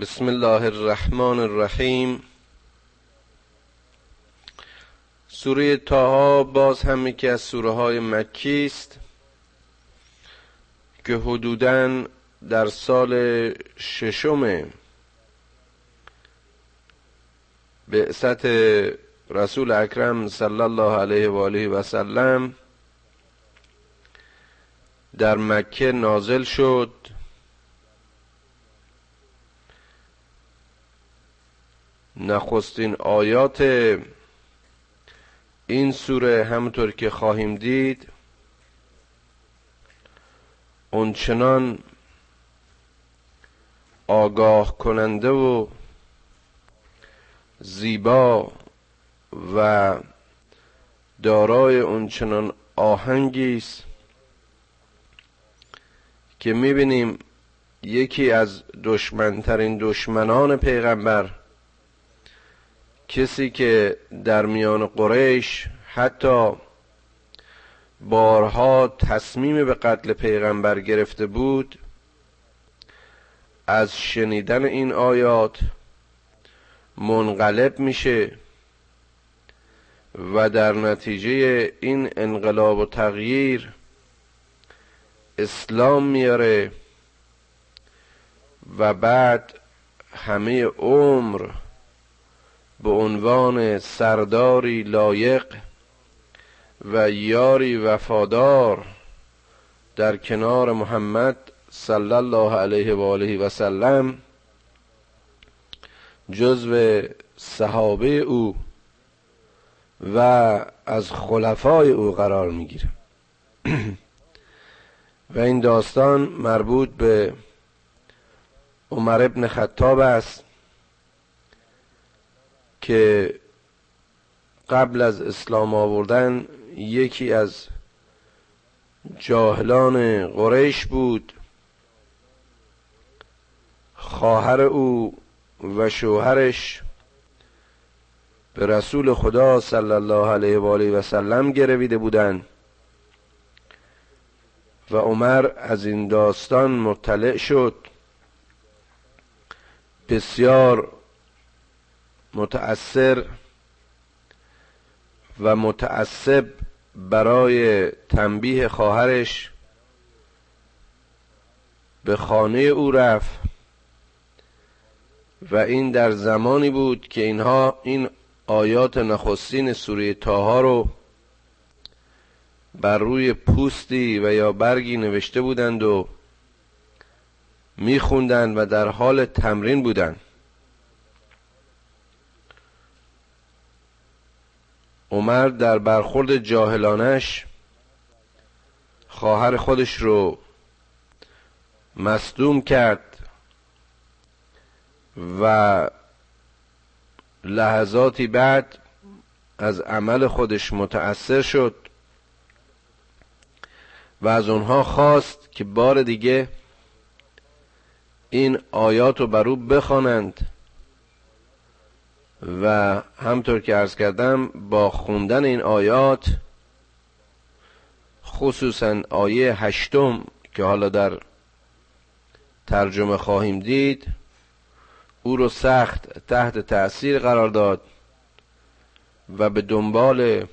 بسم الله الرحمن الرحیم. سوره تاها باز هم یکی از سوره های مکی است که حدودا در سال ششم بعثت رسول اکرم صلی الله علیه و آله و سلم در مکه نازل شد. نخستین آیات این سوره همطور که خواهیم دید اونچنان آگاه کننده و زیبا و دارای اونچنان آهنگی است که می‌بینیم یکی از دشمنترین دشمنان پیغمبر کسی که در میان قریش حتی بارها تصمیم به قتل پیغمبر گرفته بود از شنیدن این آیات منقلب میشه و در نتیجه این انقلاب و تغییر اسلام میاره و بعد همه عمر به عنوان سرداری لایق و یاری وفادار در کنار محمد صلی الله علیه و آله و سلم جزو صحابه او و از خلفای او قرار می‌گیره. و این داستان مربوط به عمر ابن خطاب است. که قبل از اسلام آوردن یکی از جاهلان قریش بود. خواهر او و شوهرش به رسول خدا صلی الله علیه و آله و سلم گرویده بودند و عمر از این داستان مطلع شد. بسیار متأثر و متعصب برای تنبیه خواهرش به خانه او رفت و این در زمانی بود که اینها این آیات نخستین سوره تاها رو بر روی پوستی و یا برگی نوشته بودند و میخوندند و در حال تمرین بودند. عمر در برخورد جاهلانش خواهر خودش رو مصدوم کرد و لحظاتی بعد از عمل خودش متأثر شد و از اونها خواست که بار دیگه این آیات رو بر او بخوانند. و همطور که عرض کردم با خوندن این آیات خصوصا آیه هشتم که حالا در ترجمه خواهیم دید او رو سخت تحت تأثیر قرار داد و به دنبال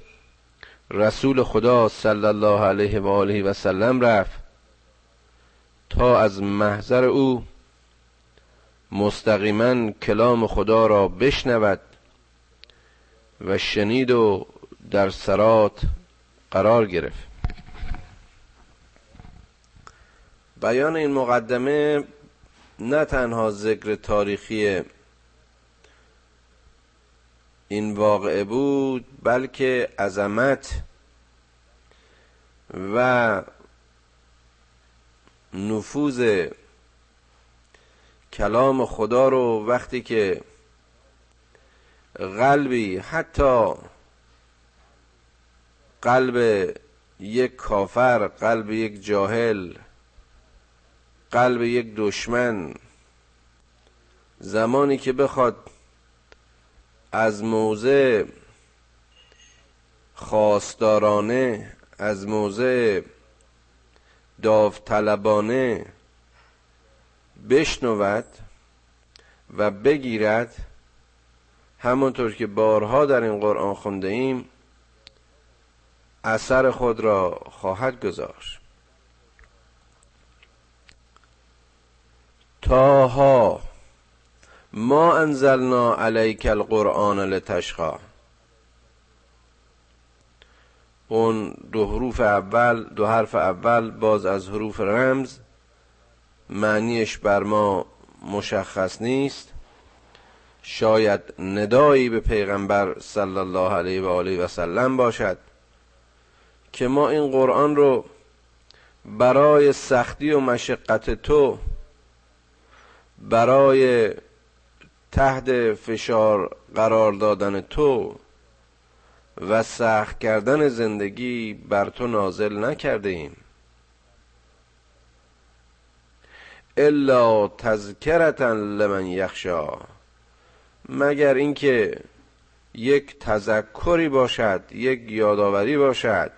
رسول خدا صلی الله علیه و آله و سلم رفت تا از محضر او مستقیما کلام خدا را بشنود و شنید و در سرات قرار گرفت. بیان این مقدمه نه تنها ذکر تاریخی این واقعه بود بلکه عظمت و نفوذ کلام خدا رو وقتی که قلبی حتی قلب یک کافر قلب یک جاهل قلب یک دشمن زمانی که بخواد از موضع خواستارانه از موضع داوطلبانه بشنود و بگیرد همونطور که بارها در این قرآن خونده ایم اثر خود را خواهد گذاشت. تاها ما انزلنا علیک القرآن لتشقا. اون دو حروف اول دو حرف اول باز از حروف رمز معنیش بر ما مشخص نیست. شاید ندایی به پیغمبر صلی الله علیه و آله و سلم باشد که ما این قرآن رو برای سختی و مشقت تو برای تحت فشار قرار دادن تو و سخت کردن زندگی بر تو نازل نکرده ایم. الا تذکرتا لمن یخشا مگر اینکه یک تذکری باشد یک یادآوری باشد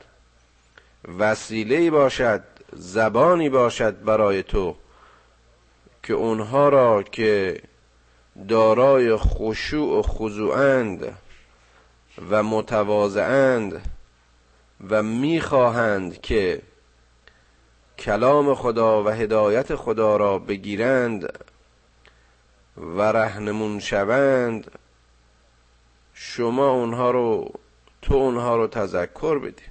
وسیله باشد زبانی باشد برای تو که اونها را که دارای خشوع و خضوعند و متواضعند و می‌خواهند که کلام خدا و هدایت خدا را بگیرند و رهنمون شوند شما اونها رو تو اونها رو تذکر بدی.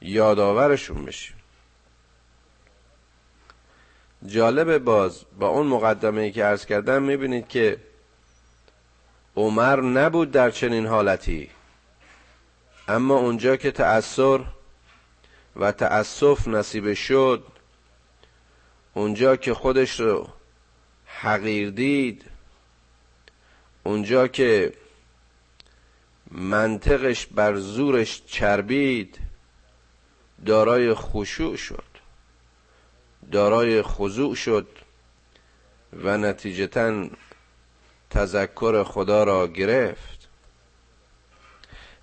یادآورشون بشی جالب باز با اون مقدمه ای که عرض کردم می‌بینید که عمر نبود در چنین حالتی. اما اونجا که تأثیر و تأسف نصیب شد. اونجا که خودش رو حقیر دید اونجا که منطقش بر زورش چربید دارای خشوع شد. دارای خضوع شد و نتیجتا تذکر خدا را گرفت.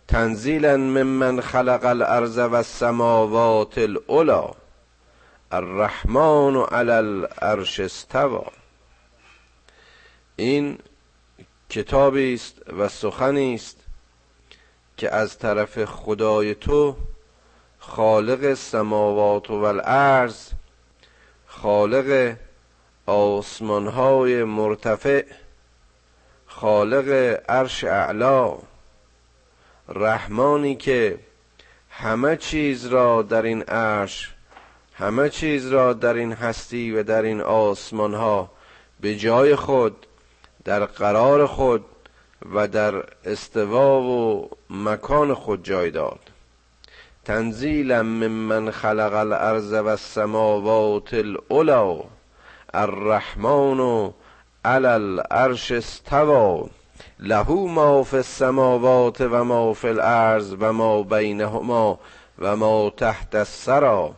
تنزیلا ممن خلق الارض و السماوات العلا الرحمن علی العرش استوا این کتابی است و سخنی است که از طرف خدای تو خالق سماوات و الارض خالق آسمانهای مرتفع خالق عرش اعلا رحمانی که همه چیز را در این عرش همه چیز را در این هستی و در این آسمان ها به جای خود در قرار خود و در استوا و مکان خود جای داد. تنزیلا ممن خلق الارض و السماوات العلا الرحمن علی العرش استوا له ما فی السماوات و ما فی الارض و ما بینهما و ما تحت السرا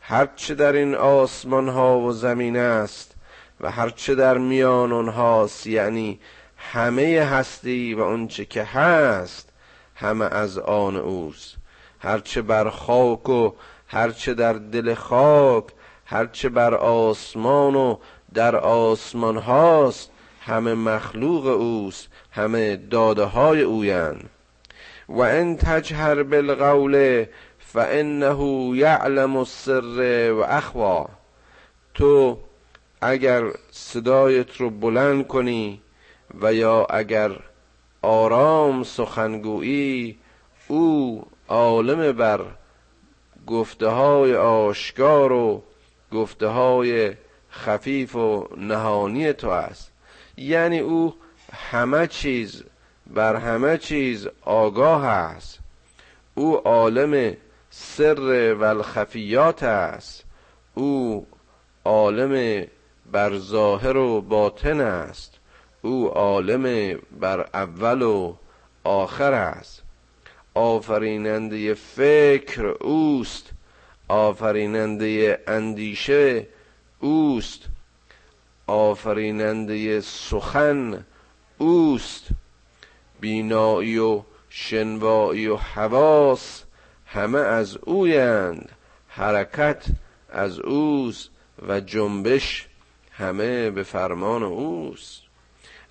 هرچه در این آسمان ها و زمین است و هرچه در میان اونهاست یعنی همه هستی و اونچه که هست همه از آن اوست. هرچه بر خاک و هرچه در دل خاک هرچه بر آسمان و در آسمان هاست همه مخلوق اوست. همه داده های اویند. و ان تجهر بالقول فانه یعلم السر و اخوا تو اگر صدایت رو بلند کنی و یا اگر آرام سخنگویی او عالم بر گفته های آشکار و گفته های خفیف و نهانی تو است. یعنی او همه چیز بر همه چیز آگاه است. او عالم سر و الخفیات است. او عالم بر ظاهر و باطن است. او عالم بر اول و آخر است. آفریننده فکر اوست. آفریننده اندیشه اوست. آفریننده سخن اوست. بینایی و شنوایی و حواس همه از اویند. حرکت از اوست و جنبش همه به فرمان اوست.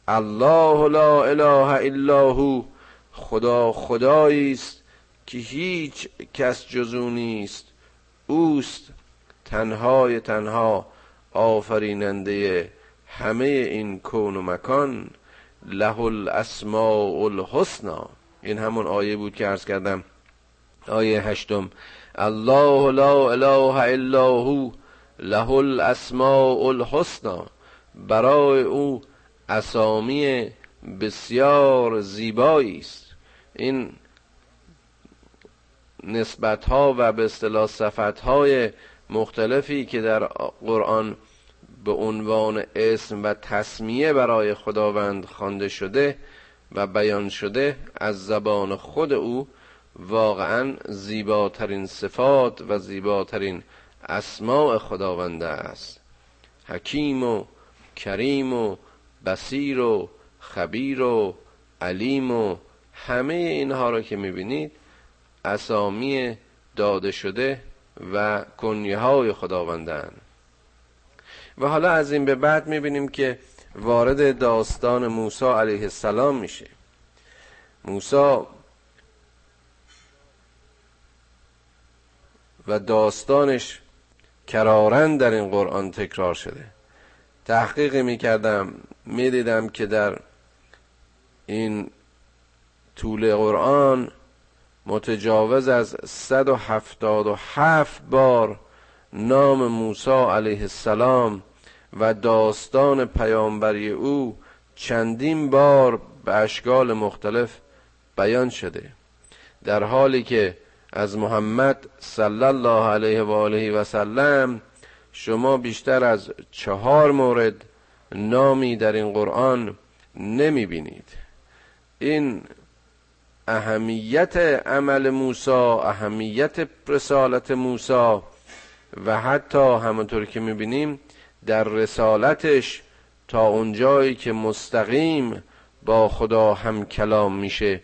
الله لا اله الا هو خدا خدایی است که هیچ کس جزو نیست. اوست تنهای تنها آفریننده همه این کون و مکان. له الاسماء الحسنا این همون آیه بود که عرض کردم. آیه هشتم. الله لا اله الا هو له الاسماء الحسنا برای او اسامی بسیار زیبایی است. این نسبت ها و به اصطلاح صفت های مختلفی که در قرآن به عنوان اسم و تسمیه برای خداوند خوانده شده و بیان شده از زبان خود او واقعا زیباترین صفات و زیباترین اسماع خداوند است. حکیم و کریم و بسیر و خبیر و علیم و همه اینها را که می‌بینید اسامی داده شده و کنیه های خداوندن. و حالا از این به بعد می‌بینیم که وارد داستان موسی علیه السلام میشه. موسی و داستانش کرارن در این قرآن تکرار شده. تحقیق می‌کردم می‌دیدم که در این طول قرآن متجاوز از 177 بار نام موسی علیه السلام و داستان پیامبری او چندین بار به اشکال مختلف بیان شده. در حالی که از محمد صلی الله علیه و آله و سلم شما بیشتر از چهار مورد نامی در این قرآن نمی بینید. این اهمیت عمل موسی اهمیت رسالت موسی و حتی همونطور که می‌بینیم در رسالتش تا اونجایی که مستقیم با خدا هم کلام میشه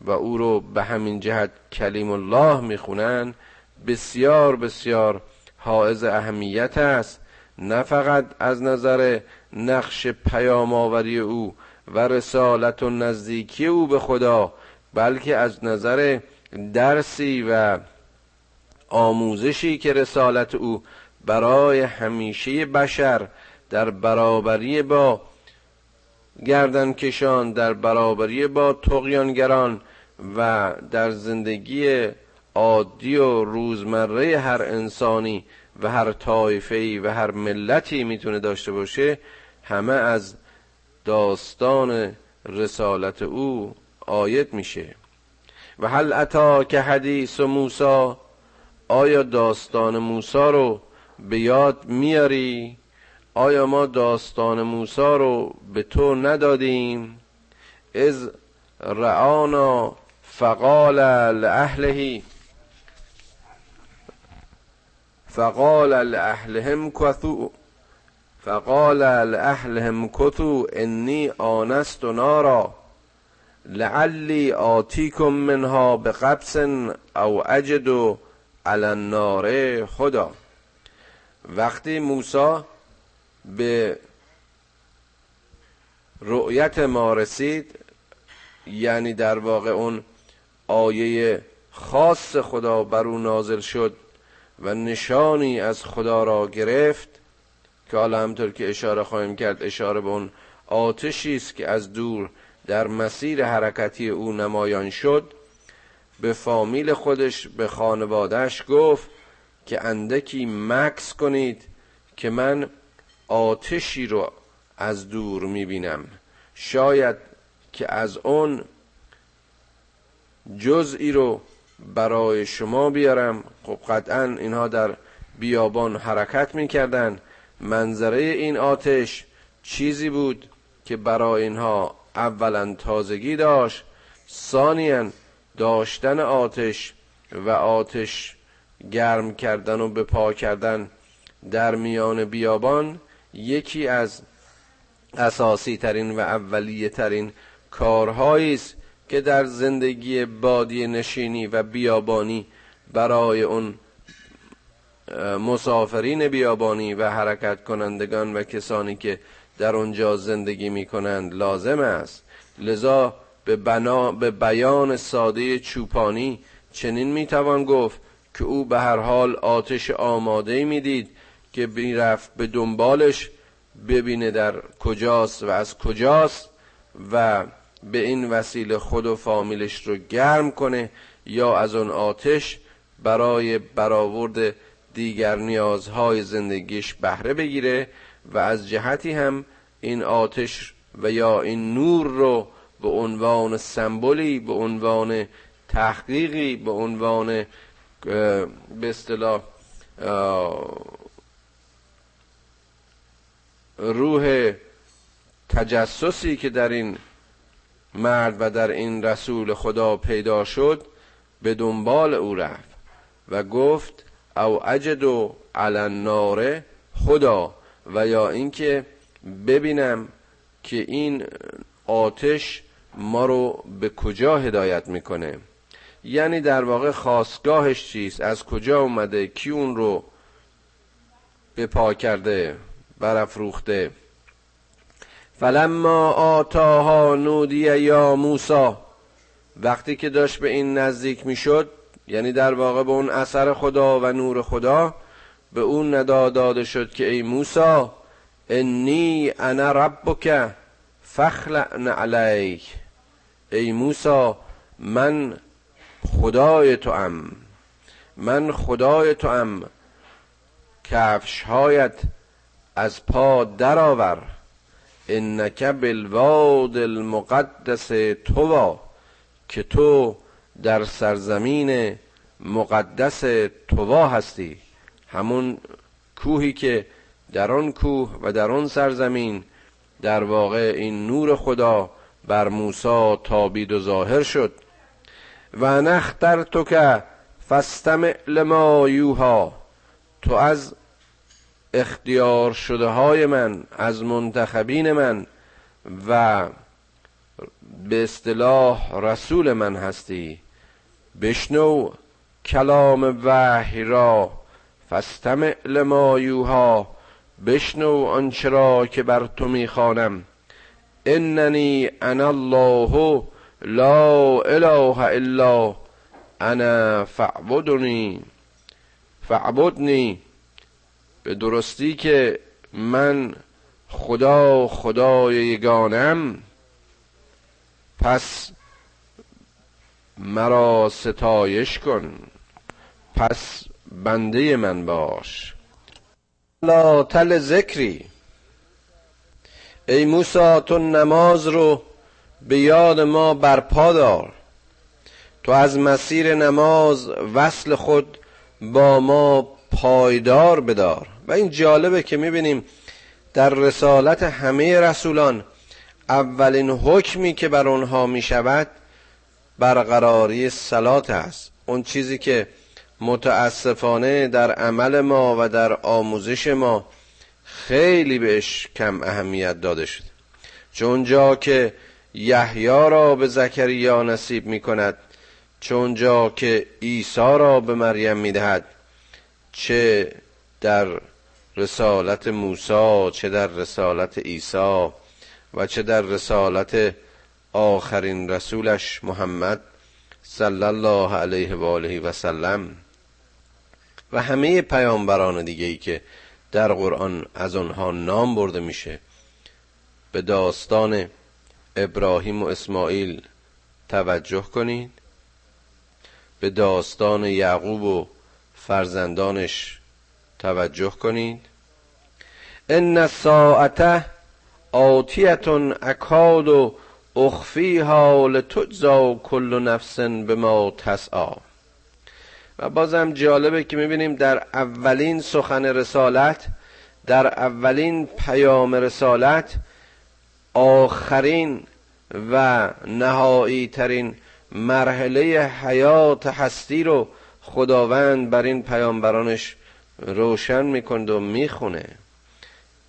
و او رو به همین جهت کلیم الله می‌خونن بسیار بسیار حائز اهمیت است نه فقط از نظر نقش پیام آوری او و رسالت و نزدیکی او به خدا بلکه از نظر درسی و آموزشی که رسالت او برای همیشه بشر در برابری با گردن کشان در برابری با تقیانگران و در زندگی عادی و روزمره هر انسانی و هر طایفه‌ای و هر ملتی می‌تونه داشته باشه همه از داستان رسالت او آیت میشه. و هل اتا که حدیث و موسا آیا داستان موسی رو به یاد میاری؟ آیا ما داستان موسی رو به تو ندادیم؟ از رعانا فقال لأهله. فقال لأهلهم کثو فقال لأهلهم کثو انی آنست نارا. لعلی آتیکم منها بقبس او اجد النار خدا. وقتی موسی به رؤیت ما رسید یعنی در واقع اون آیه خاص خدا بر او نازل شد و نشانی از خدا را گرفت که حالا همطور که اشاره خواهیم کرد اشاره به اون آتشی است که از دور در مسیر حرکتی او نمایان شد. به فامیل خودش به خانوادهش گفت که اندکی مکس کنید که من آتشی رو از دور می‌بینم. شاید که از اون جزئی رو برای شما بیارم. خب قطعا اینها در بیابان حرکت می‌کردن. منظره این آتش چیزی بود که برای اینها اولا تازگی داشت. ثانیا داشتن آتش و آتش گرم کردن و به پا کردن در میان بیابان یکی از اساسی ترین و اولیه ترین کارهایی است که در زندگی بادی نشینی و بیابانی برای اون مسافرین بیابانی و حرکت کنندگان و کسانی که در آنجا زندگی می کنند لازم است. لذا به, بنا به بیان ساده چوپانی چنین می‌توان گفت که او به هر حال آتش آماده می‌دید که می‌رفت به دنبالش ببینه در کجاست و از کجاست و به این وسیله خود و فامیلش رو گرم کنه یا از اون آتش برای برآورد دیگر نیازهای زندگیش بهره بگیره و از جهتی هم این آتش و یا این نور رو به عنوان سمبولی به عنوان تحقیقی به عنوان به اصطلاح روح تجسسی که در این مرد و در این رسول خدا پیدا شد به دنبال او رفت و گفت او اجد و النار خدا و یا اینکه ببینم که این آتش ما رو به کجا هدایت می‌کنه؟ یعنی در واقع خواستگاهش چیست؟ از کجا اومده؟ کی اون رو به پا کرده؟ برافروخته؟ فلما آتاها نودی یا موسا وقتی که داشت به این نزدیک می‌شد یعنی در واقع به اون اثر خدا و نور خدا به اون ندا داده شد که ای موسا انی انا ربک فخلعن علیک. ای موسا من خدای تو ام من خدای تو ام کفشهایت از پا درآور. انک بالواد المقدس توا که تو در سرزمین مقدس توا هستی. همون کوهی که در آن کوه و در آن سرزمین در واقع این نور خدا بر موسی تابید و ظاهر شد. و نختر تو که فستمع لما یوها. تو از اختیار شده های من از منتخبین من و به اصطلاح رسول من هستی. بشنو کلام وحی را. فستمع لما یوها. بشنو آنچه را که بر تو می‌خوانم. اننی انا الله لا اله الا انا فعبدنی فعبدنی به درستی که من خدا خدای یگانم. پس مرا ستایش کن. پس بنده من باش. لا تل ذکری. ای موسی تو نماز رو به یاد ما برپا دار. تو از مسیر نماز وصل خود با ما پایدار بدار. و این جالبه که می‌بینیم در رسالت همه رسولان اولین حکمی که بر آنها می‌شود برقراری سلات است. اون چیزی که متاسفانه در عمل ما و در آموزش ما خیلی بهش کم اهمیت داده شده. چون جا که یحیی را به زکریا نصیب می کند چون جا که عیسی را به مریم می دهد چه در رسالت موسی چه در رسالت عیسی و چه در رسالت آخرین رسولش محمد صلی الله علیه و آله و سلم. و همه پیامبران دیگه ای که در قرآن از آنها نام برده میشه. به داستان ابراهیم و اسماعیل توجه کنید. به داستان یعقوب و فرزندانش توجه کنید. ان الساعته آتیتون اکاد و اخفیها لتجزا کل نفس به ما تسعا و بازم جالبه که می‌بینیم در اولین سخن رسالت در اولین پیام رسالت آخرین و نهایی ترین مرحله حیات هستی رو خداوند بر این پیامبرانش روشن می‌کند و می‌خونه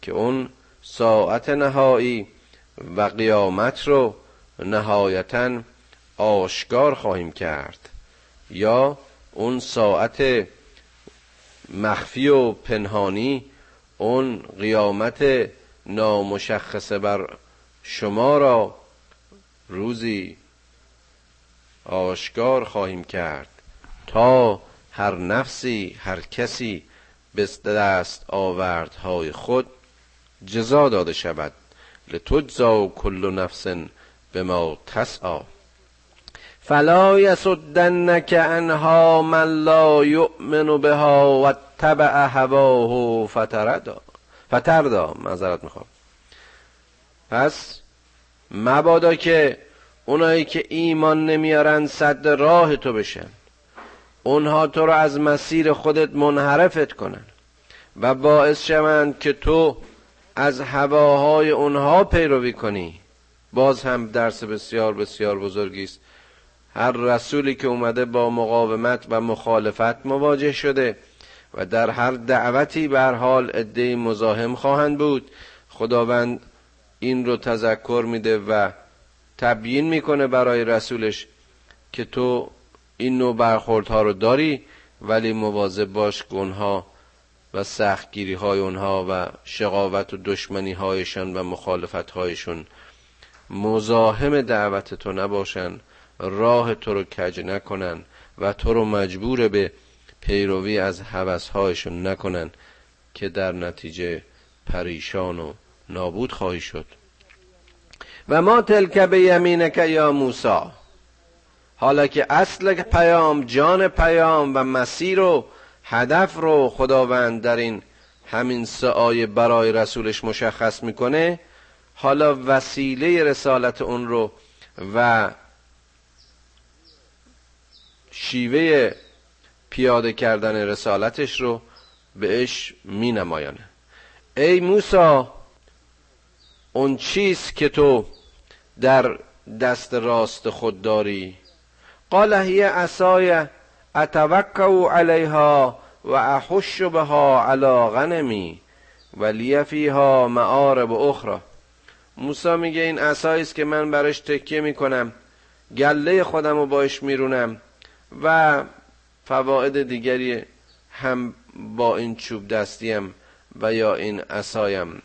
که اون ساعت نهایی و قیامت رو نهایتا آشکار خواهیم کرد. یا اون ساعت مخفی و پنهانی اون قیامت نامشخصه بر شما را روزی آشکار خواهیم کرد تا هر نفسی هر کسی به دست آوردهای خود جزا داده شود. لتجزا کل نفس به ما تسعا فلا یسدنک انها من لا یؤمن بها و تبع هواه فتردا. فتردا معذرت می‌خوام. پس مبادا که اونایی که ایمان نمیارن صد راه تو بشن. اونها تو رو از مسیر خودت منحرفت کنن و باعث شوند که تو از هواهای اونها پیروی کنی. باز هم درس بسیار بسیار بزرگی است. هر رسولی که اومده با مقاومت و مخالفت مواجه شده و در هر دعوتی به حال عده مزاحم خواهند بود. خداوند این رو تذکر میده و تبیین می‌کنه برای رسولش که تو این نوع برخوردها رو داری ولی مواظب باش اونها و سختگیری های اونها و شقاوت و دشمنی هایشان و مخالفت هایشون مزاحم دعوت تو نباشن. راه تو رو کج نکنن و تو رو مجبور به پیروی از هوسهایشون نکنن که در نتیجه پریشان و نابود خواهی شد. و ما تلک به یمینک یا موسا حالا که اصل پیام جان پیام و مسیر و هدف رو خداوند در این همین سعای برای رسولش مشخص می‌کنه حالا وسیله رسالت اون رو و شیوه پیاده کردن رسالتش رو بهش می نمایانه ای موسا اون چیست که تو در دست راست خود داری؟ قال هی عصای اتوکو علیها و احش بها علی غنمی ولی فیها معارب اخرى موسی میگه این عصایی است که من براش تکیه می‌کنم. گله خودم رو باش میرونم. و فواید دیگری هم با این چوب دستیم و یا این عصایم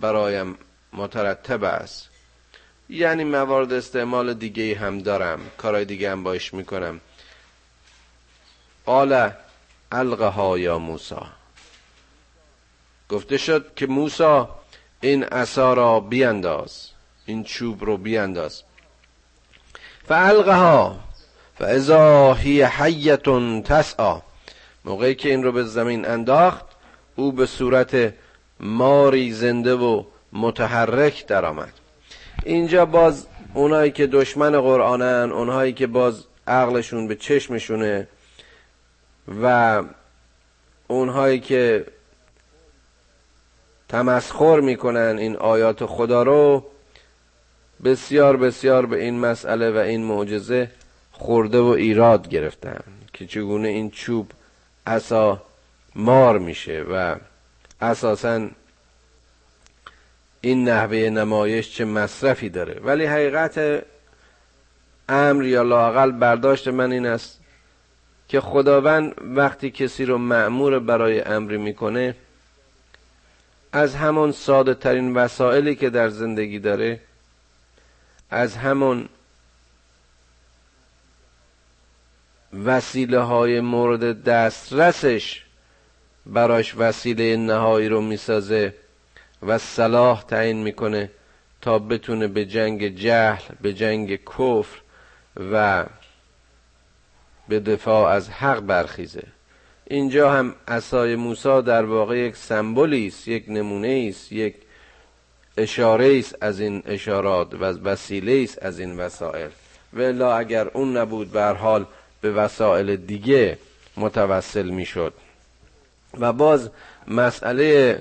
برایم مترتب است. یعنی موارد استعمال دیگه هم دارم. کارهای دیگه هم باش می‌کنم. قال القها یا موسا گفته شد که موسا این عصا را بیانداز. این چوب رو بیانداز. فالقها. فاذا هی حیتون تسعا موقعی که این رو به زمین انداخت او به صورت ماری زنده و متحرک درآمد. اینجا باز اونایی که دشمن قرآنن اونهایی که باز عقلشون به چشمشونه و اونهایی که تمسخر می‌کنن این آیات خدا رو بسیار بسیار به این مسئله و این معجزه خورده و ایراد گرفتن که چگونه این چوب اسا مار میشه و اساسا این نحوه نمایش چه مصرفی داره. ولی حقیقت امر یا لاقل برداشت من این است که خداوند وقتی کسی رو معمور برای امری می‌کنه از همون ساده ترین وسائلی که در زندگی داره از همون وسیله های مورد دسترسش براش وسیله نهایی رو می‌سازه و صلاح تعیین می‌کنه تا بتونه به جنگ جهل به جنگ کفر و به دفاع از حق برخیزه. اینجا هم عصای موسی در واقع یک سمبولی است یک نمونه است یک اشاره است از این اشارات و وسیله است از این وسائل ولا اگر اون نبود به حال به وسائل دیگه متوسل می‌شد. و باز مسئله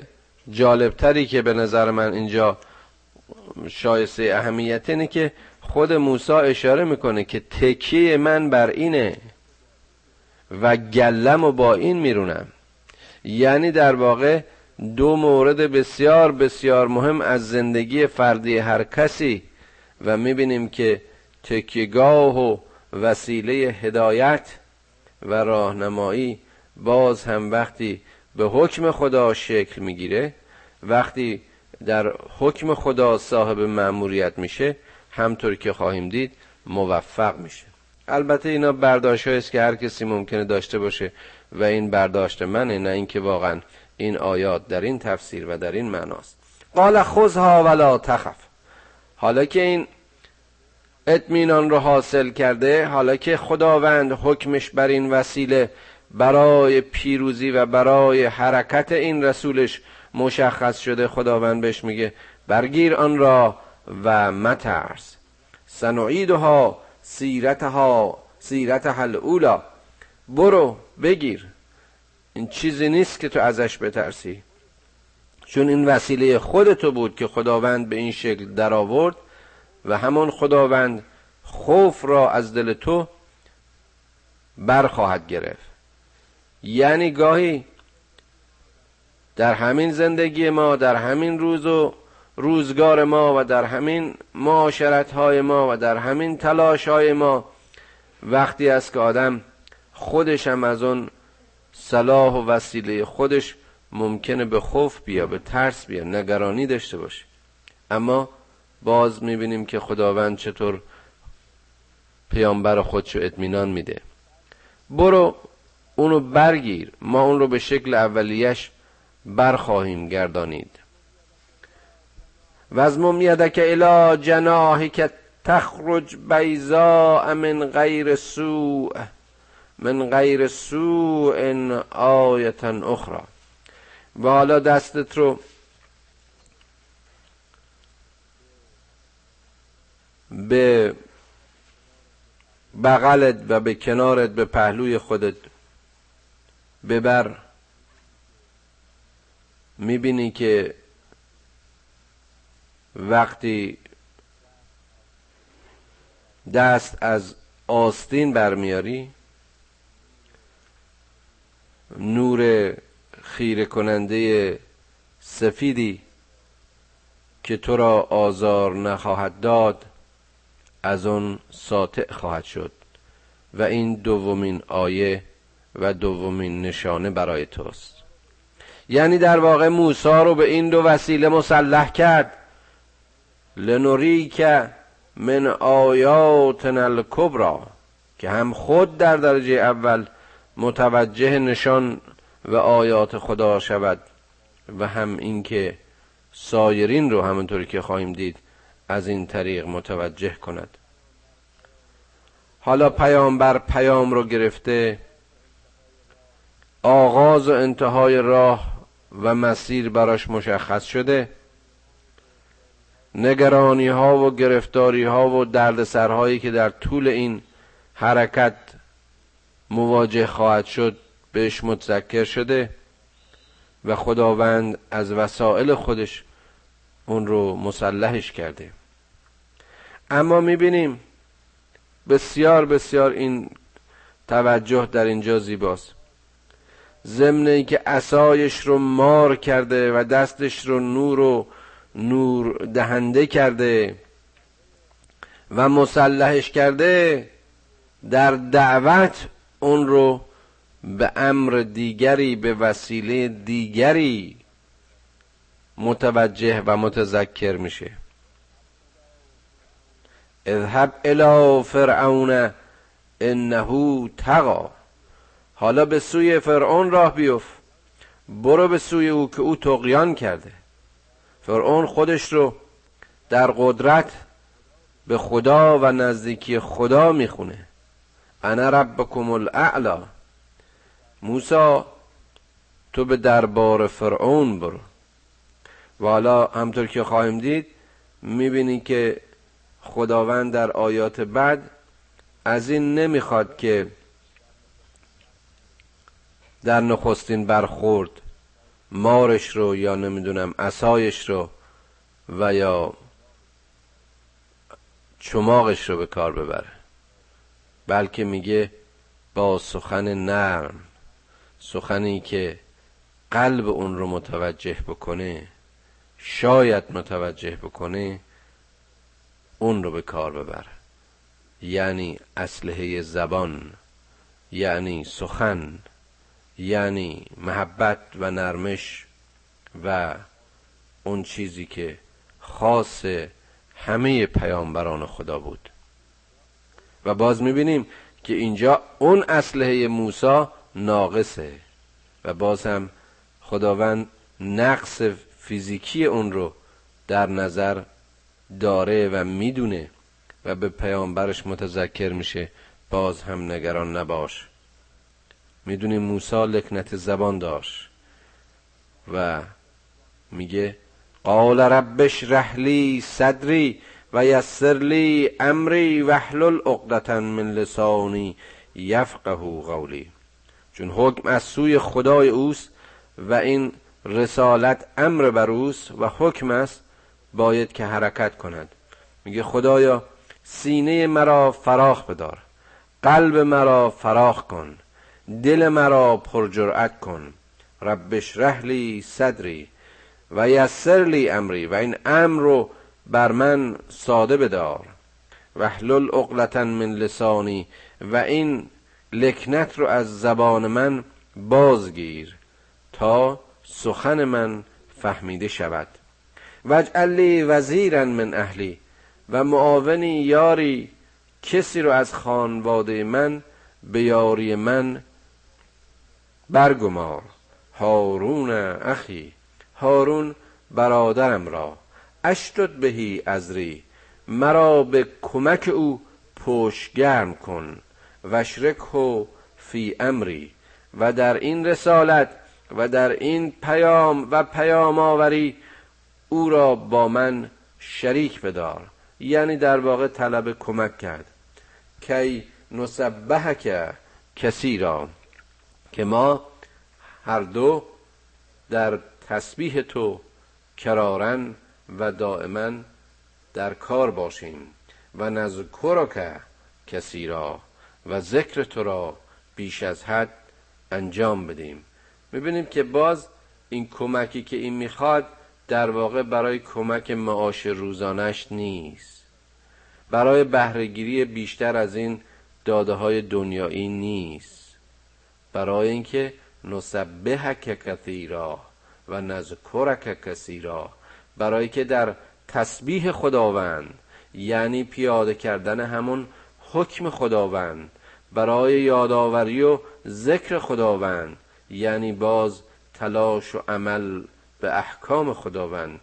جالبتری که به نظر من اینجا شایسته اهمیت اینه که خود موسی اشاره می‌کنه که تکیه من بر اینه و گلم و با این میرونم. یعنی در واقع دو مورد بسیار بسیار مهم از زندگی فردی هر کسی و می‌بینیم که تکیگاه و وسیله هدایت و راهنمایی باز هم وقتی به حکم خدا شکل می‌گیره وقتی در حکم خدا صاحب مأموریت میشه همطور که خواهیم دید موفق میشه. البته اینا برداشت است که هر کسی ممکنه داشته باشه و این برداشت منه نه اینکه واقعا این آیات در این تفسیر و در این معناست. قال خذها ولا تخف. حالا که این اطمینان رو حاصل کرده حالا که خداوند حکمش بر این وسیله برای پیروزی و برای حرکت این رسولش مشخص شده خداوند بهش میگه برگیر آن را و مترس. سنعیدها سیرتها سیرتها الاولا برو بگیر. این چیزی نیست که تو ازش بترسی. چون این وسیله خودتو بود که خداوند به این شکل در آورد و همان خداوند خوف را از دل تو برخواهد گرفت. یعنی گاهی در همین زندگی ما در همین روز و روزگار ما و در همین معاشرت های ما و در همین تلاش های ما وقتی است که آدم خودش هم از اون صلاح و وسیله خودش ممکنه به خوف بیا به ترس بیا نگرانی داشته باشه. اما باز می‌بینیم که خداوند چطور پیامبر خودشو اطمینان میده. برو اونو برگیر ما اون رو به شکل اولیش برخواهیم گردانید. وزمم یدک الى جناحی که تخرج بیزا من غیر سوء من غیر سوء آیتا اخرى و حالا دستت رو به بغلت و به کنارت به پهلوی خودت ببر. می‌بینی که وقتی دست از آستین برمیاری نور خیره کننده سفیدی که تو را آزار نخواهد داد از آن ساطع خواهد شد و این دومین آیه و دومین نشانه برای توست. یعنی در واقع موسی رو به این دو وسیله مسلح کرد. لنوری که من آیاتنا الکبرا که هم خود در درجه اول متوجه نشان و آیات خدا شود و هم اینکه سایرین رو همونطوری که خواهیم دید از این طریق متوجه کند. حالا پیامبر پیام رو گرفته آغاز و انتهای راه و مسیر براش مشخص شده. نگرانی ها و گرفتاری ها و دردسرهایی که در طول این حرکت مواجه خواهد شد بهش متذکر شده و خداوند از وسائل خودش اون رو مسلحش کرده. اما می‌بینیم بسیار بسیار این توجه در اینجا زیباست. ضمن اینکه اسایش رو مار کرده و دستش رو نور و نور دهنده کرده و مسلحش کرده در دعوت اون رو به امر دیگری به وسیله دیگری متوجه و متذکر میشه. اذهب الى فرعون انه تقا حالا به سوی فرعون راه بیف برو به سوی او که او تقیان کرده. فرعون خودش رو در قدرت به خدا و نزدیکی خدا می‌خونه. انا ربکم الاعلا. موسا تو به دربار فرعون برو. و حالا همطور که خواهیم دید می‌بینی که خداوند در آیات بعد از این نمی‌خواد که در نخستین برخورد مارش رو یا نمی‌دونم اسایش رو و یا چماغش رو به کار ببره. بلکه میگه با سخن نرم سخنی که قلب اون رو متوجه بکنه شاید متوجه بکنه اون رو به کار ببر. یعنی اسلحه زبان یعنی سخن یعنی محبت و نرمش و اون چیزی که خاص همه پیامبران خدا بود. و باز می‌بینیم که اینجا اون اسلحه موسی ناقصه و باز هم خداوند نقص فیزیکی اون رو در نظر داره و می‌دونه و به پیامبرش متذکر میشه باز هم نگران نباش. می‌دونی موسی لکنت زبان داشت و میگه قال ربش رحلی صدری و یسر لی امری وحلل عقدتا من لسانی یفقه قولی. چون حکم از سوی خدای اوست و این رسالت امر بر اوست و حکم است باید که حرکت کند. میگه خدایا سینه مرا فراخ بدار. قلب مرا فراخ کن. دل مرا پرجرأت کن. ربش رحلی صدری و یسر لی امری و این امر رو بر من ساده بدار. وحلل عقلتا من لسانی و این لکنت رو از زبان من بازگیر تا سخن من فهمیده شود. وجعل لی وزیرا من اهلی و معاونی یاری کسی رو از خانواده من به یاری من برگمار. هارون اخی هارون برادرم را. اشتد بهی ازری مرا به کمک او پشت گرم کن. و فی امری و در این رسالت و در این پیام و پیام آوری او را با من شریک بدار. یعنی در واقع طلب کمک کرد. کی نسبهک کسی را که ما هر دو در تسبیح تو کرارن و دائما در کار باشیم. و نذکرک کسی را و ذکر تو را بیش از حد انجام بدیم. می‌بینیم که باز این کمکی که این می‌خواد در واقع برای کمک معاش روزانش نیست. برای بهرهگیری بیشتر از این داده های دنیایی نیست. برای اینکه نسبهک کثیرا و نذکرک کثیرا. برای که در تسبیح خداوند یعنی پیاده کردن همون حکم خداوند برای یادآوری و ذکر خداوند یعنی باز تلاش و عمل به احکام خداوند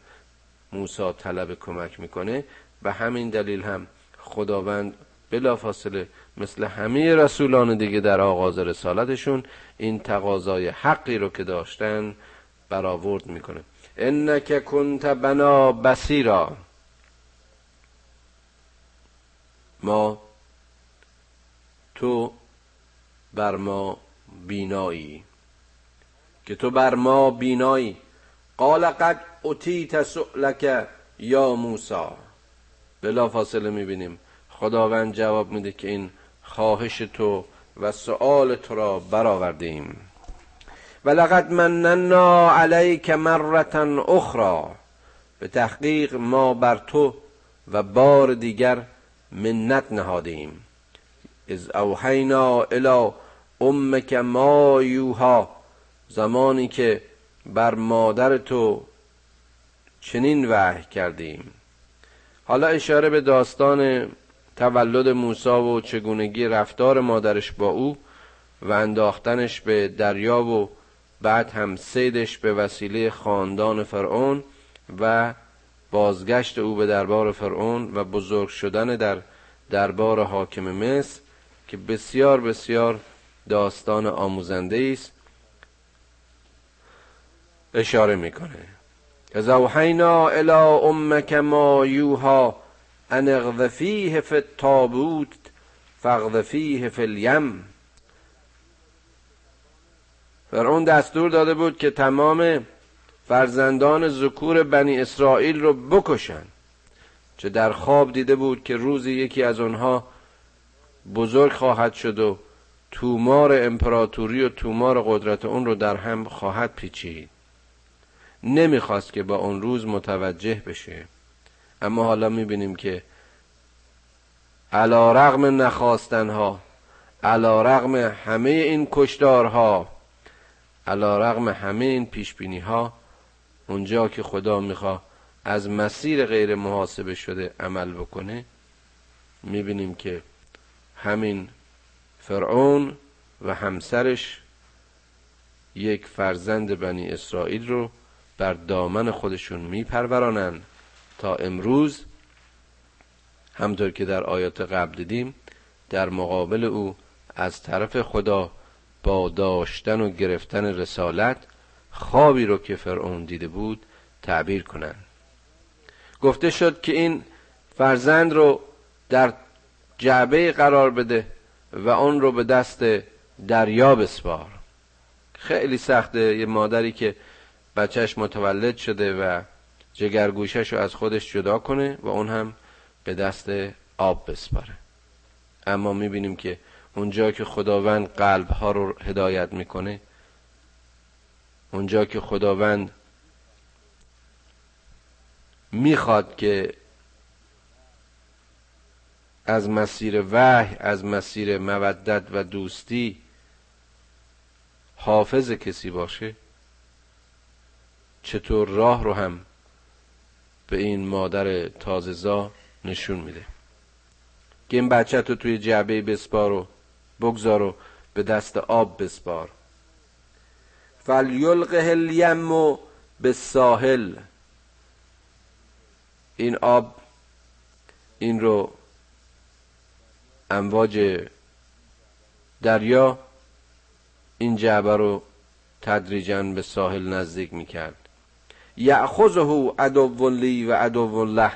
موسی طلب کمک می‌کنه. و همین دلیل هم خداوند بلافاصله مثل همه رسولان دیگه در آغاز رسالتشون این تقاضای حقی رو که داشتن برآورد می‌کنه. انک کنت بنا بسیرا ما تو بر ما بینایی. که تو بر ما بینایی. قال قد اتیت سؤلک یا موسا بلا فاصله می‌بینیم خداوند جواب میده که این خواهش تو و سؤال تو را برآوردیم. و لقد مننا علیک مرتا اخرى به تحقیق ما بر تو و بار دیگر منت نهادیم. از اوحینا الى امک ما یوها. زمانی که بر مادر تو چنین وحی کردیم. حالا اشاره به داستان تولد موسی و چگونگی رفتار مادرش با او و انداختنش به دریا و بعد هم سیدش به وسیله خاندان فرعون و بازگشت او به دربار فرعون و بزرگ شدن در دربار حاکم مصر که بسیار بسیار داستان آموزنده است. اشاره می‌کنه. از اوحینا الى امک ما یوها ان اغذفیه فی التابوت فاغذفیه فی الیم. فرعون دستور داده بود که تمام فرزندان ذکور بنی اسرائیل رو بکشن. چه در خواب دیده بود که روزی یکی از آنها بزرگ خواهد شد و تومار امپراتوری و تومار قدرت اون رو در هم خواهد پیچید. نمی‌خواست که با اون روز متوجه بشه. اما حالا می‌بینیم که علا رغم نخواستنها علا رغم همه این کشدارها علا رغم همه این پیش ها اونجا که خدا میخوا از مسیر غیر محاسبه شده عمل بکنه می‌بینیم که همین فرعون و همسرش یک فرزند بنی اسرائیل رو بر دامن خودشون میپرورانند. تا امروز همطور که در آیات قبل دیدیم در مقابل او از طرف خدا با داشتن و گرفتن رسالت خوابی رو که فرعون دیده بود تعبیر کنند. گفته شد که این فرزند رو در جعبه قرار بده و اون رو به دست دریا بسپار. خیلی سخته یه مادری که بچهش متولد شده و جگرگوشش رو از خودش جدا کنه و اون هم به دست آب بسپاره. اما می‌بینیم که اونجا که خداوند قلب ها رو هدایت می‌کنه اونجا که خداوند می‌خواد که از مسیر وحی از مسیر مودت و دوستی حافظ کسی باشه چطور راه رو هم به این مادر تازهزا نشون میده. که این بچه تو توی جعبه بسپار و بگذار و به دست آب بسپار. فلیلقه الیم به ساحل این آب این رو امواج دریا این جعبه رو تدریجا به ساحل نزدیک می‌کرد. یعخذه عدو لی و عدو له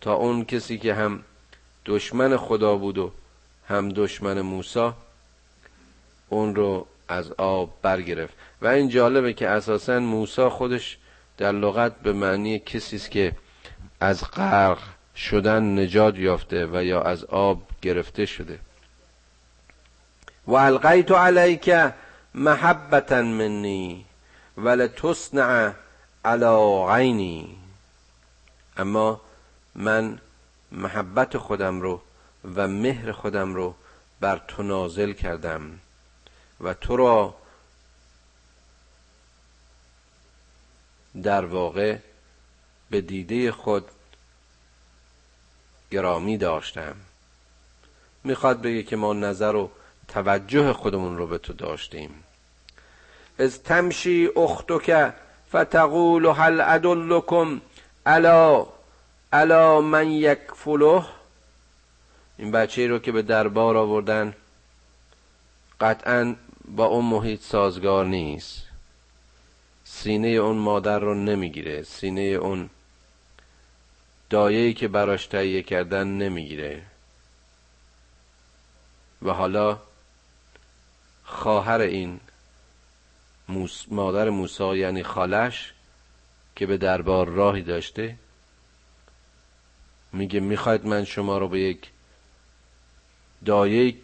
تا اون کسی که هم دشمن خدا بود و هم دشمن موسی اون رو از آب برگرفت. و این جالبه که اساسا موسی خودش در لغت به معنی کسی است که از غرق شدن نجات یافته و یا از آب گرفته شده. و القیت علیک محبتا منی. ولتصنع علی عینی اما من محبت خودم رو و مهر خودم رو بر تو نازل کردم و تو را در واقع به دیده خود گرامی داشتم. می‌خواد بگه که ما نظر و توجه خودمون رو به تو داشتیم. از تمشی اختک فتقول هل ادلکم الا الا من یکفله؟ این بچه رو که به دربار آوردن قطعا با اون محیط سازگار نیست. سینه اون مادر رو نمی‌گیره. سینه اون دایه‌ای که براش تهیه کردن نمی‌گیره. و حالا خواهر این مادر موسی یعنی خالش که به دربار راهی داشته میگه می‌خواید من شما رو به یک دایه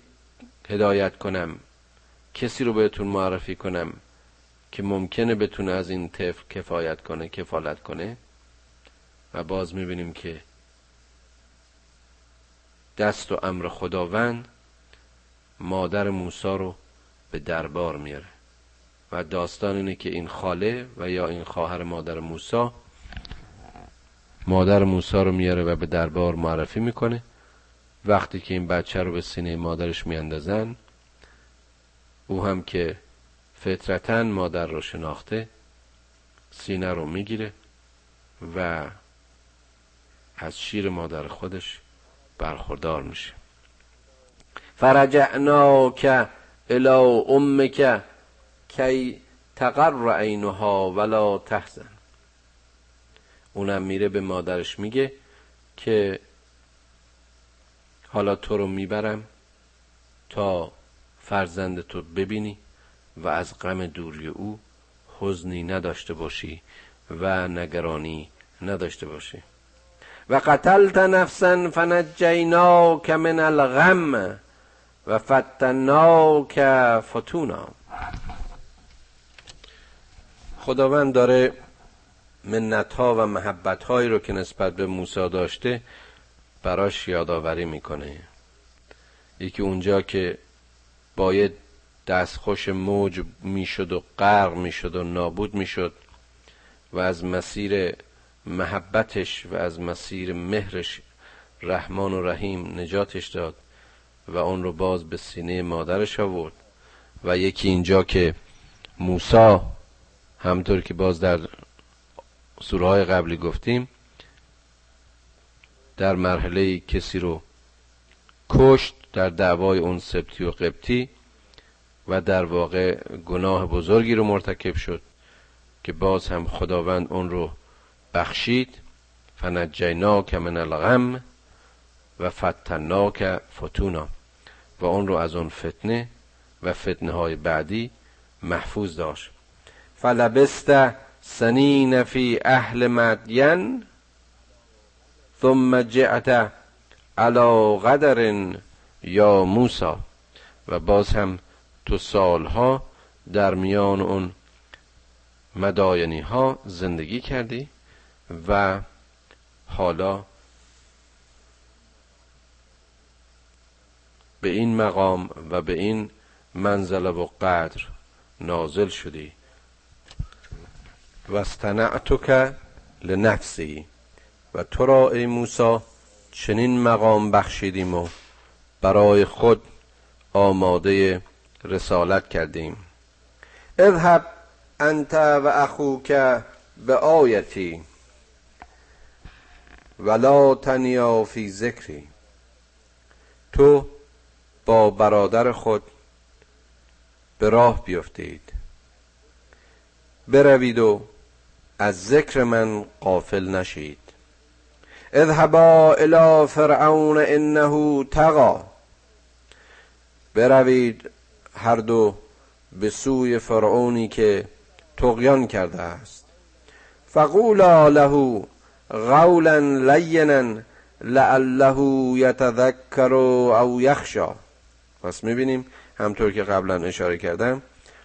هدایت کنم کسی رو بهتون معرفی کنم که ممکنه بتونه از این طفل کفایت کنه کفالت کنه؟ و باز می‌بینیم که دست و امر خداوند مادر موسی رو به دربار میاره. و داستان اینه که این خاله و یا این خواهر مادر موسی مادر موسی رو میاره و به دربار معرفی می‌کنه. وقتی که این بچه رو به سینه مادرش میاندازن او هم که فطرتا مادر رو شناخته سینه رو می‌گیره و از شیر مادر خودش برخوردار میشه. فرجعناک الى امک کی تقر عینها ولا تحزن. اونم میره به مادرش میگه که حالا تو رو می‌برم تا فرزند تو ببینی و از غم دوری او حزنی نداشته باشی و نگرانی نداشته باشی. و قتلت نفسا فنجیناک من الغم و فتناک فتونا. خداوند داره منت ها و محبت هایی رو که نسبت به موسی داشته براش یادآوری می‌کنه. یکی اونجا که باید دستخوش موج می‌شد و غرق می‌شد و نابود می‌شد و از مسیر محبتش و از مسیر مهرش رحمان و رحیم نجاتش داد و اون رو باز به سینه مادرش آورد. و یکی اینجا که موسا همطور که باز در سوره قبلی گفتیم در مرحله کسی رو کشت در دعوای اون سبتی و قبطی و در واقع گناه بزرگی رو مرتکب شد که باز هم خداوند اون رو بخشید. فنجیناک من الغم و فتناک فتونا. و اون رو از اون فتنه و فتنه های بعدی محفوظ داشت. فلبست سنین فی اهل مدین ثم جعت علا قدر یا موسا و باز هم تو سالها در میان اون مداینی ها زندگی کردی و حالا به این مقام و به این منزله و قدر نازل شدی. و استنعتک لنفسی. و تو را ای موسی چنین مقام بخشیدیم و برای خود آماده رسالت کردیم. اذهب انت و اخوک به آیتی ولا تنیا فی ذکری. تو با برادر خود به راه بیفتید. بروید و از ذکر من قافل نشید. اذهبا الى فرعون انه تقا بروید هر دو به سوی فرعونی که تقیان کرده است. فقولا له قولا لینا لعله یتذکر او یخشا. پس می‌بینیم همطور که قبلا اشاره کردم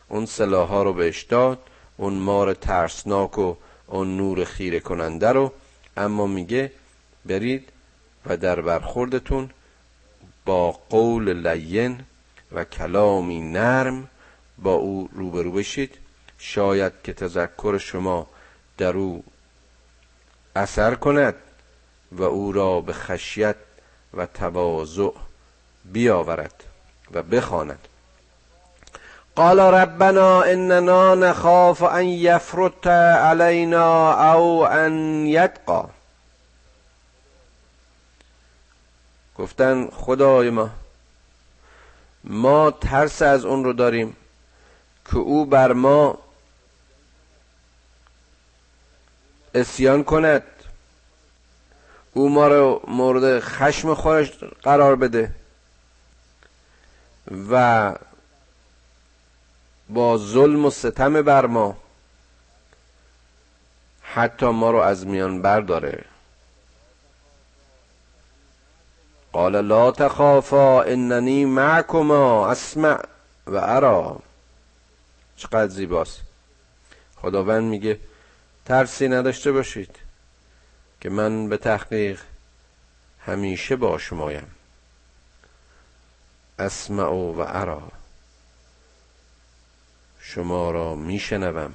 اون سلاح ها رو بهش داد. اون مار ترسناک و اون نور خیره کننده رو. اما میگه برید و در برخوردتون با قول لین و کلامی نرم با او روبرو بشید. شاید که تذکر شما در او اثر کند و او را به خشیت و تواضع بیاورد و بخواند. قال ربنا اننا نخاف ان یفرط علینا او ان یتقا گفتن خدای ما ما ترس از اون رو داریم که او بر ما اسیان کند. او ما رو مورد خشم خودش قرار بده و با ظلم و ستم بر ما. حتی ما رو از میان برداره. قال لا تخافا اننی معکما اسمع و ارا. چقدر زیباست. خداوند میگه ترسی نداشته باشید که من به تحقیق همیشه با شمایم اسمع و ارا. شما را میشنوم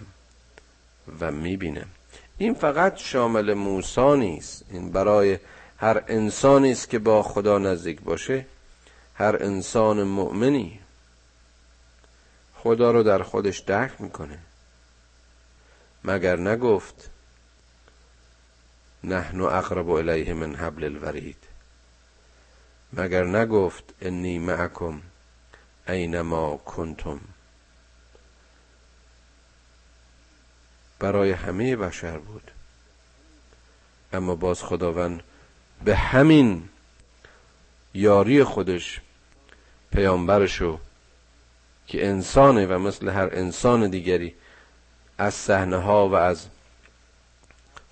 و می‌بینم. این فقط شامل موسی نیست. این برای هر انسانی است که با خدا نزدیک باشه. هر انسان مؤمنی خدا رو در خودش درک می‌کنه. مگر نگفت نحن اقرب الیه من حبل الورید. مگر نگفت انی معکم اینما کنتم. برای همه بشر بود. اما باز خداوند به همین یاری خودش پیامبرشو که انسانه و مثل هر انسان دیگری از صحنه ها و از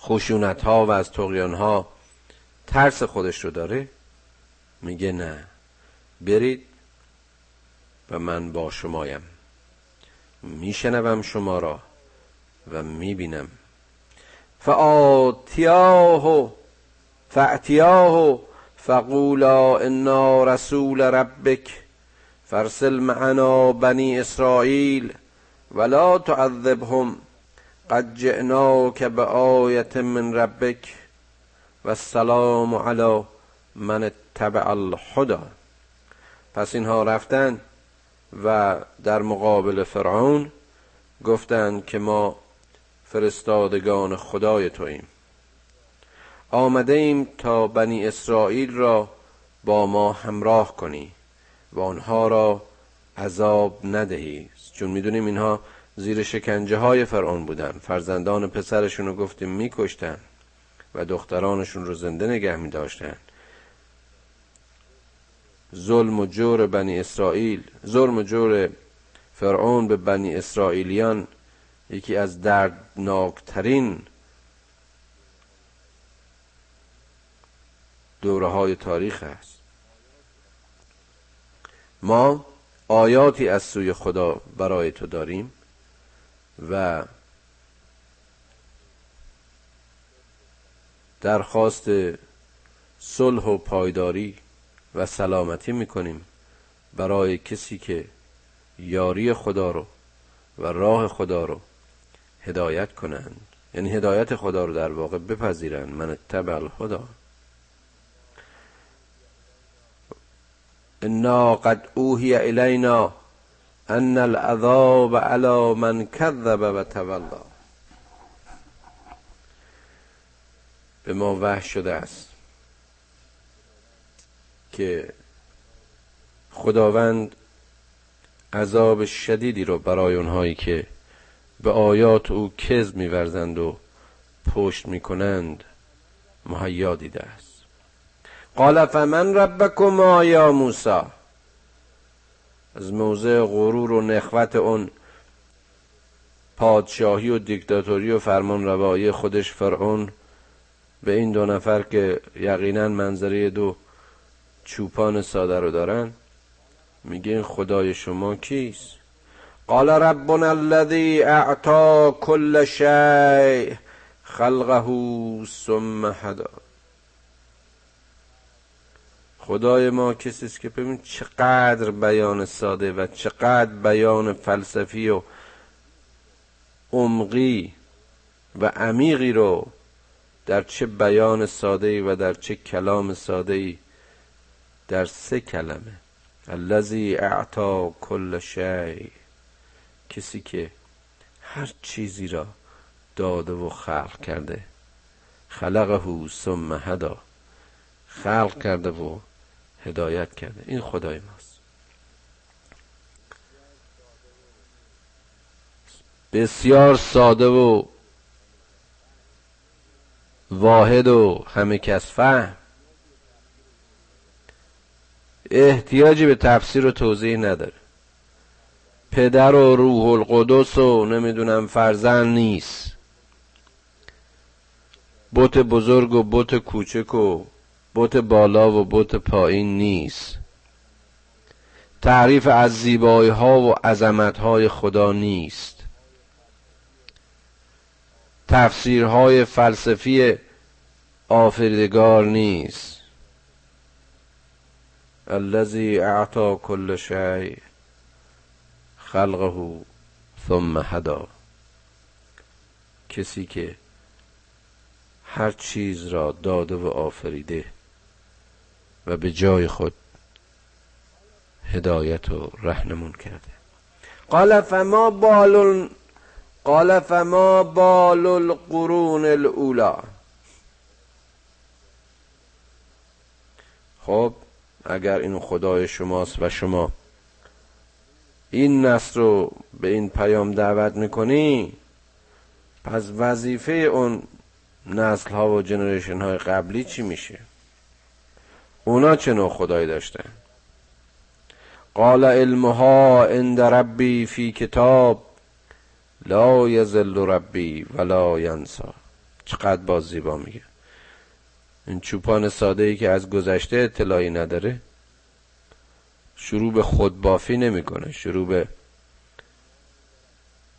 خشونت ها و از تقیان ها ترس خودش رو داره؟ میگه نه. برید و من با شمایم. میشنوم شما را. و می‌بینم. فآتیاه فأتیاه فقولا انا رسول ربک فرسل معنا بنی اسرائیل ولا تعذبهم قد جئناک به آیت من ربک و السلام علی من اتبع الهدى. پس اینها رفتن و در مقابل فرعون گفتند که ما فرستادگان خدای توییم. آمده ایم تا بنی اسرائیل را با ما همراه کنی و آنها را عذاب ندهی. چون می‌دونیم اینها زیر شکنجه های فرعون بودن فرزندان پسرشون رو گفتیم میکشتن و دخترانشون رو زنده نگه میداشتن. ظلم و جور بنی اسرائیل ظلم و جور فرعون به بنی اسرائیلیان یکی از دردناکترین دوره های تاریخ است. ما آیاتی از سوی خدا برای تو داریم و درخواست صلح و پایداری و سلامتی می‌کنیم برای کسی که یاری خدا رو و راه خدا رو هدایت کنند. یعنی هدایت خدا رو در واقع بپذیرند. من تبع الهدا انا قد اوهی الینا ان العذاب علی من کذب و تولا به ما وحش شده است که خداوند عذاب شدیدی رو برای اونهایی که به آیات او کذب میورزند و پشت می‌کنند. مهیا دیده است. قال فمن ربکما یا موسی؟ از موضع غرور و نخوت اون پادشاهی و دیکتاتوری و فرمان روایی خودش فرعون به این دو نفر که یقینا منظره دو چوپان ساده رو دارن میگه این خدای شما کیست؟ قال ربنا الذي اعطا كل شيء خلقه ثم هدا خدای ما کسی است که ببین چقدر بیان ساده و چقدر بیان فلسفی و عمقی و عمیقی رو در چه بیان ساده و در چه کلام ساده در سه کلمه. الذی اعطا کل شی کسی که هر چیزی را داده و خلق کرده. خلقه ثم هدا. خلق کرده و هدایت کرده. این خدای ماست. بسیار ساده و واحد و همه کس فهم. احتیاجی به تفسیر و توضیح نداره. پدر و روح القدس و نمی‌دونم فرزند نیست. بت بزرگ و بت کوچک و بت بالا و بت پایین نیست. تعریف از زیبایی ها و عظمت های خدا نیست. تفسیرهای فلسفی آفریدگار نیست. الذي اعطى كل شيء خلقه ثم هدا. کسی که هر چیز را داده و آفریده و به جای خود هدایت و رهنمون کرده. قال فما بال قال فما بال القرون الاولا خب اگر این خدای شماست و شما این نسل رو به این پیام دعوت می‌کنی پس وظیفه اون نسل ها و جنریشن های قبلی چی میشه؟ اونا چه نوع خدایی داشتن؟ قال علمها عند ربی فی کتاب لا یزل ربی ولا ینسا. چقدر باز زیبا میگه. این چوپان ساده ای که از گذشته اطلاعی نداره. شروع به خودبافی نمی‌کنه شروع به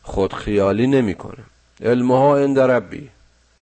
خودخیالی نمی‌کنه. علمها عند ربی.